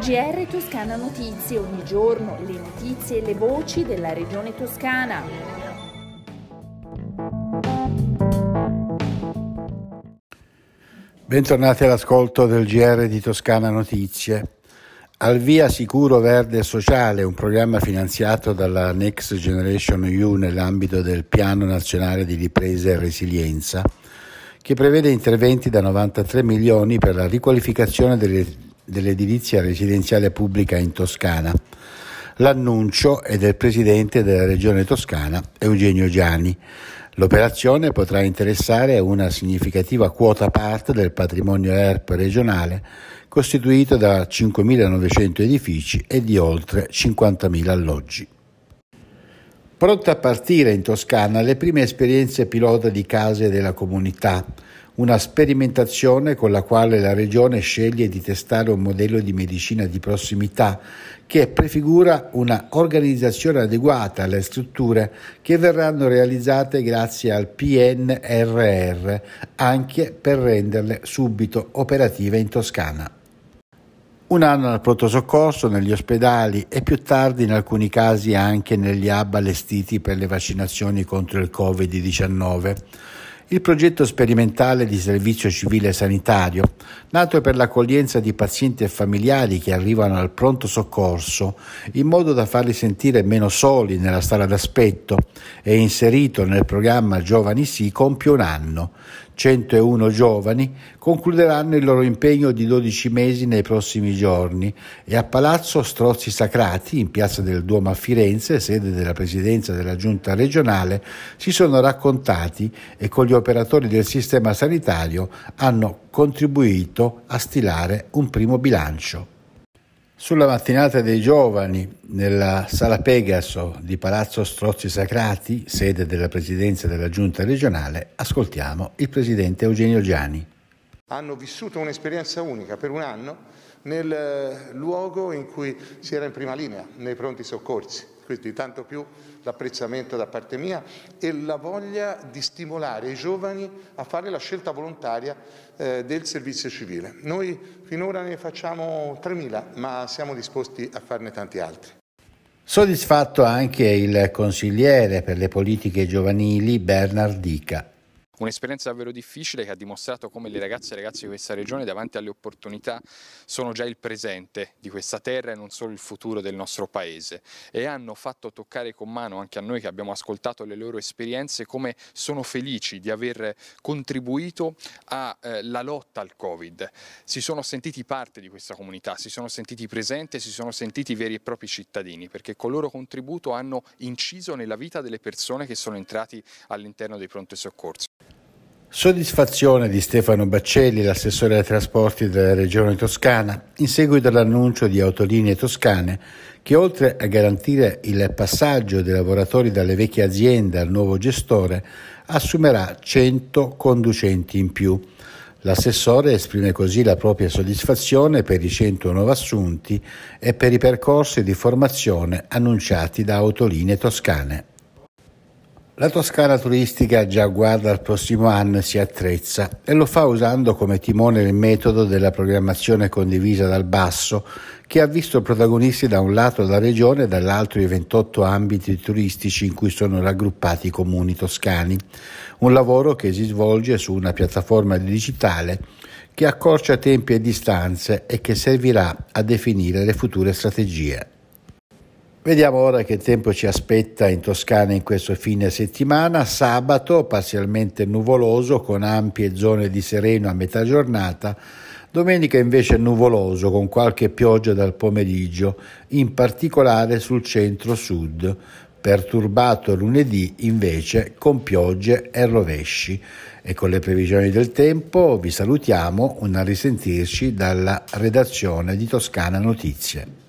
GR Toscana Notizie, ogni giorno le notizie e le voci della regione toscana. Bentornati all'ascolto del GR di Toscana Notizie. Al via Sicuro Verde Sociale, un programma finanziato dalla Next Generation EU nell'ambito del Piano Nazionale di Ripresa e Resilienza, che prevede interventi da 93 milioni per la riqualificazione delle dell'edilizia residenziale pubblica in Toscana. L'annuncio è del presidente della regione toscana Eugenio Gianni. L'operazione potrà interessare una significativa quota parte del patrimonio ERP regionale costituito da 5.900 edifici e di oltre 50.000 alloggi. Pronte a partire in Toscana le prime esperienze pilota di case della comunità una sperimentazione con la quale la Regione sceglie di testare un modello di medicina di prossimità che prefigura una organizzazione adeguata alle strutture che verranno realizzate grazie al PNRR, anche per renderle subito operative in Toscana. Un anno al pronto soccorso, negli ospedali e più tardi in alcuni casi anche negli hub allestiti per le vaccinazioni contro il Covid-19 il progetto sperimentale di servizio civile sanitario, nato per l'accoglienza di pazienti e familiari che arrivano al pronto soccorso, in modo da farli sentire meno soli nella sala d'aspetto, e inserito nel programma Giovani Sì, compie un anno. 101 giovani concluderanno il loro impegno di 12 mesi nei prossimi giorni e a Palazzo Strozzi Sacrati, in piazza del Duomo a Firenze, sede della presidenza della giunta regionale, si sono raccontati e con gli operatori del sistema sanitario hanno contribuito a stilare un primo bilancio. Sulla mattinata dei giovani, nella sala Pegaso di Palazzo Strozzi Sacrati, sede della presidenza della giunta regionale, ascoltiamo il presidente Eugenio Giani. Hanno vissuto un'esperienza unica per un anno nel eh, luogo in cui si era in prima linea, nei pronti soccorsi. Quindi tanto più l'apprezzamento da parte mia e la voglia di stimolare i giovani a fare la scelta volontaria eh, del servizio civile. Noi finora ne facciamo 3.000, ma siamo disposti a farne tanti altri. Soddisfatto anche il consigliere per le politiche giovanili Bernard Dica. Un'esperienza davvero difficile che ha dimostrato come le ragazze e i ragazzi di questa regione davanti alle opportunità sono già il presente di questa terra e non solo il futuro del nostro paese e hanno fatto toccare con mano anche a noi che abbiamo ascoltato le loro esperienze come sono felici di aver contribuito alla eh, lotta al Covid. Si sono sentiti parte di questa comunità, si sono sentiti presenti, si sono sentiti veri e propri cittadini perché con il loro contributo hanno inciso nella vita delle persone che sono entrati all'interno dei pronto soccorso. Soddisfazione di Stefano Baccelli, l'assessore ai trasporti della Regione Toscana, in seguito all'annuncio di Autolinee Toscane che oltre a garantire il passaggio dei lavoratori dalle vecchie aziende al nuovo gestore, assumerà 100 conducenti in più. L'assessore esprime così la propria soddisfazione per i 100 nuovi assunti e per i percorsi di formazione annunciati da Autolinee Toscane. La Toscana turistica già guarda al prossimo anno e si attrezza e lo fa usando come timone il metodo della programmazione condivisa dal basso che ha visto protagonisti da un lato la regione e dall'altro i 28 ambiti turistici in cui sono raggruppati i comuni toscani. Un lavoro che si svolge su una piattaforma digitale che accorcia tempi e distanze e che servirà a definire le future strategie. Vediamo ora che tempo ci aspetta in Toscana in questo fine settimana. Sabato parzialmente nuvoloso con ampie zone di sereno a metà giornata. Domenica invece nuvoloso con qualche pioggia dal pomeriggio, in particolare sul centro-sud. Perturbato lunedì invece con piogge e rovesci. E con le previsioni del tempo vi salutiamo, un risentirci dalla redazione di Toscana Notizie.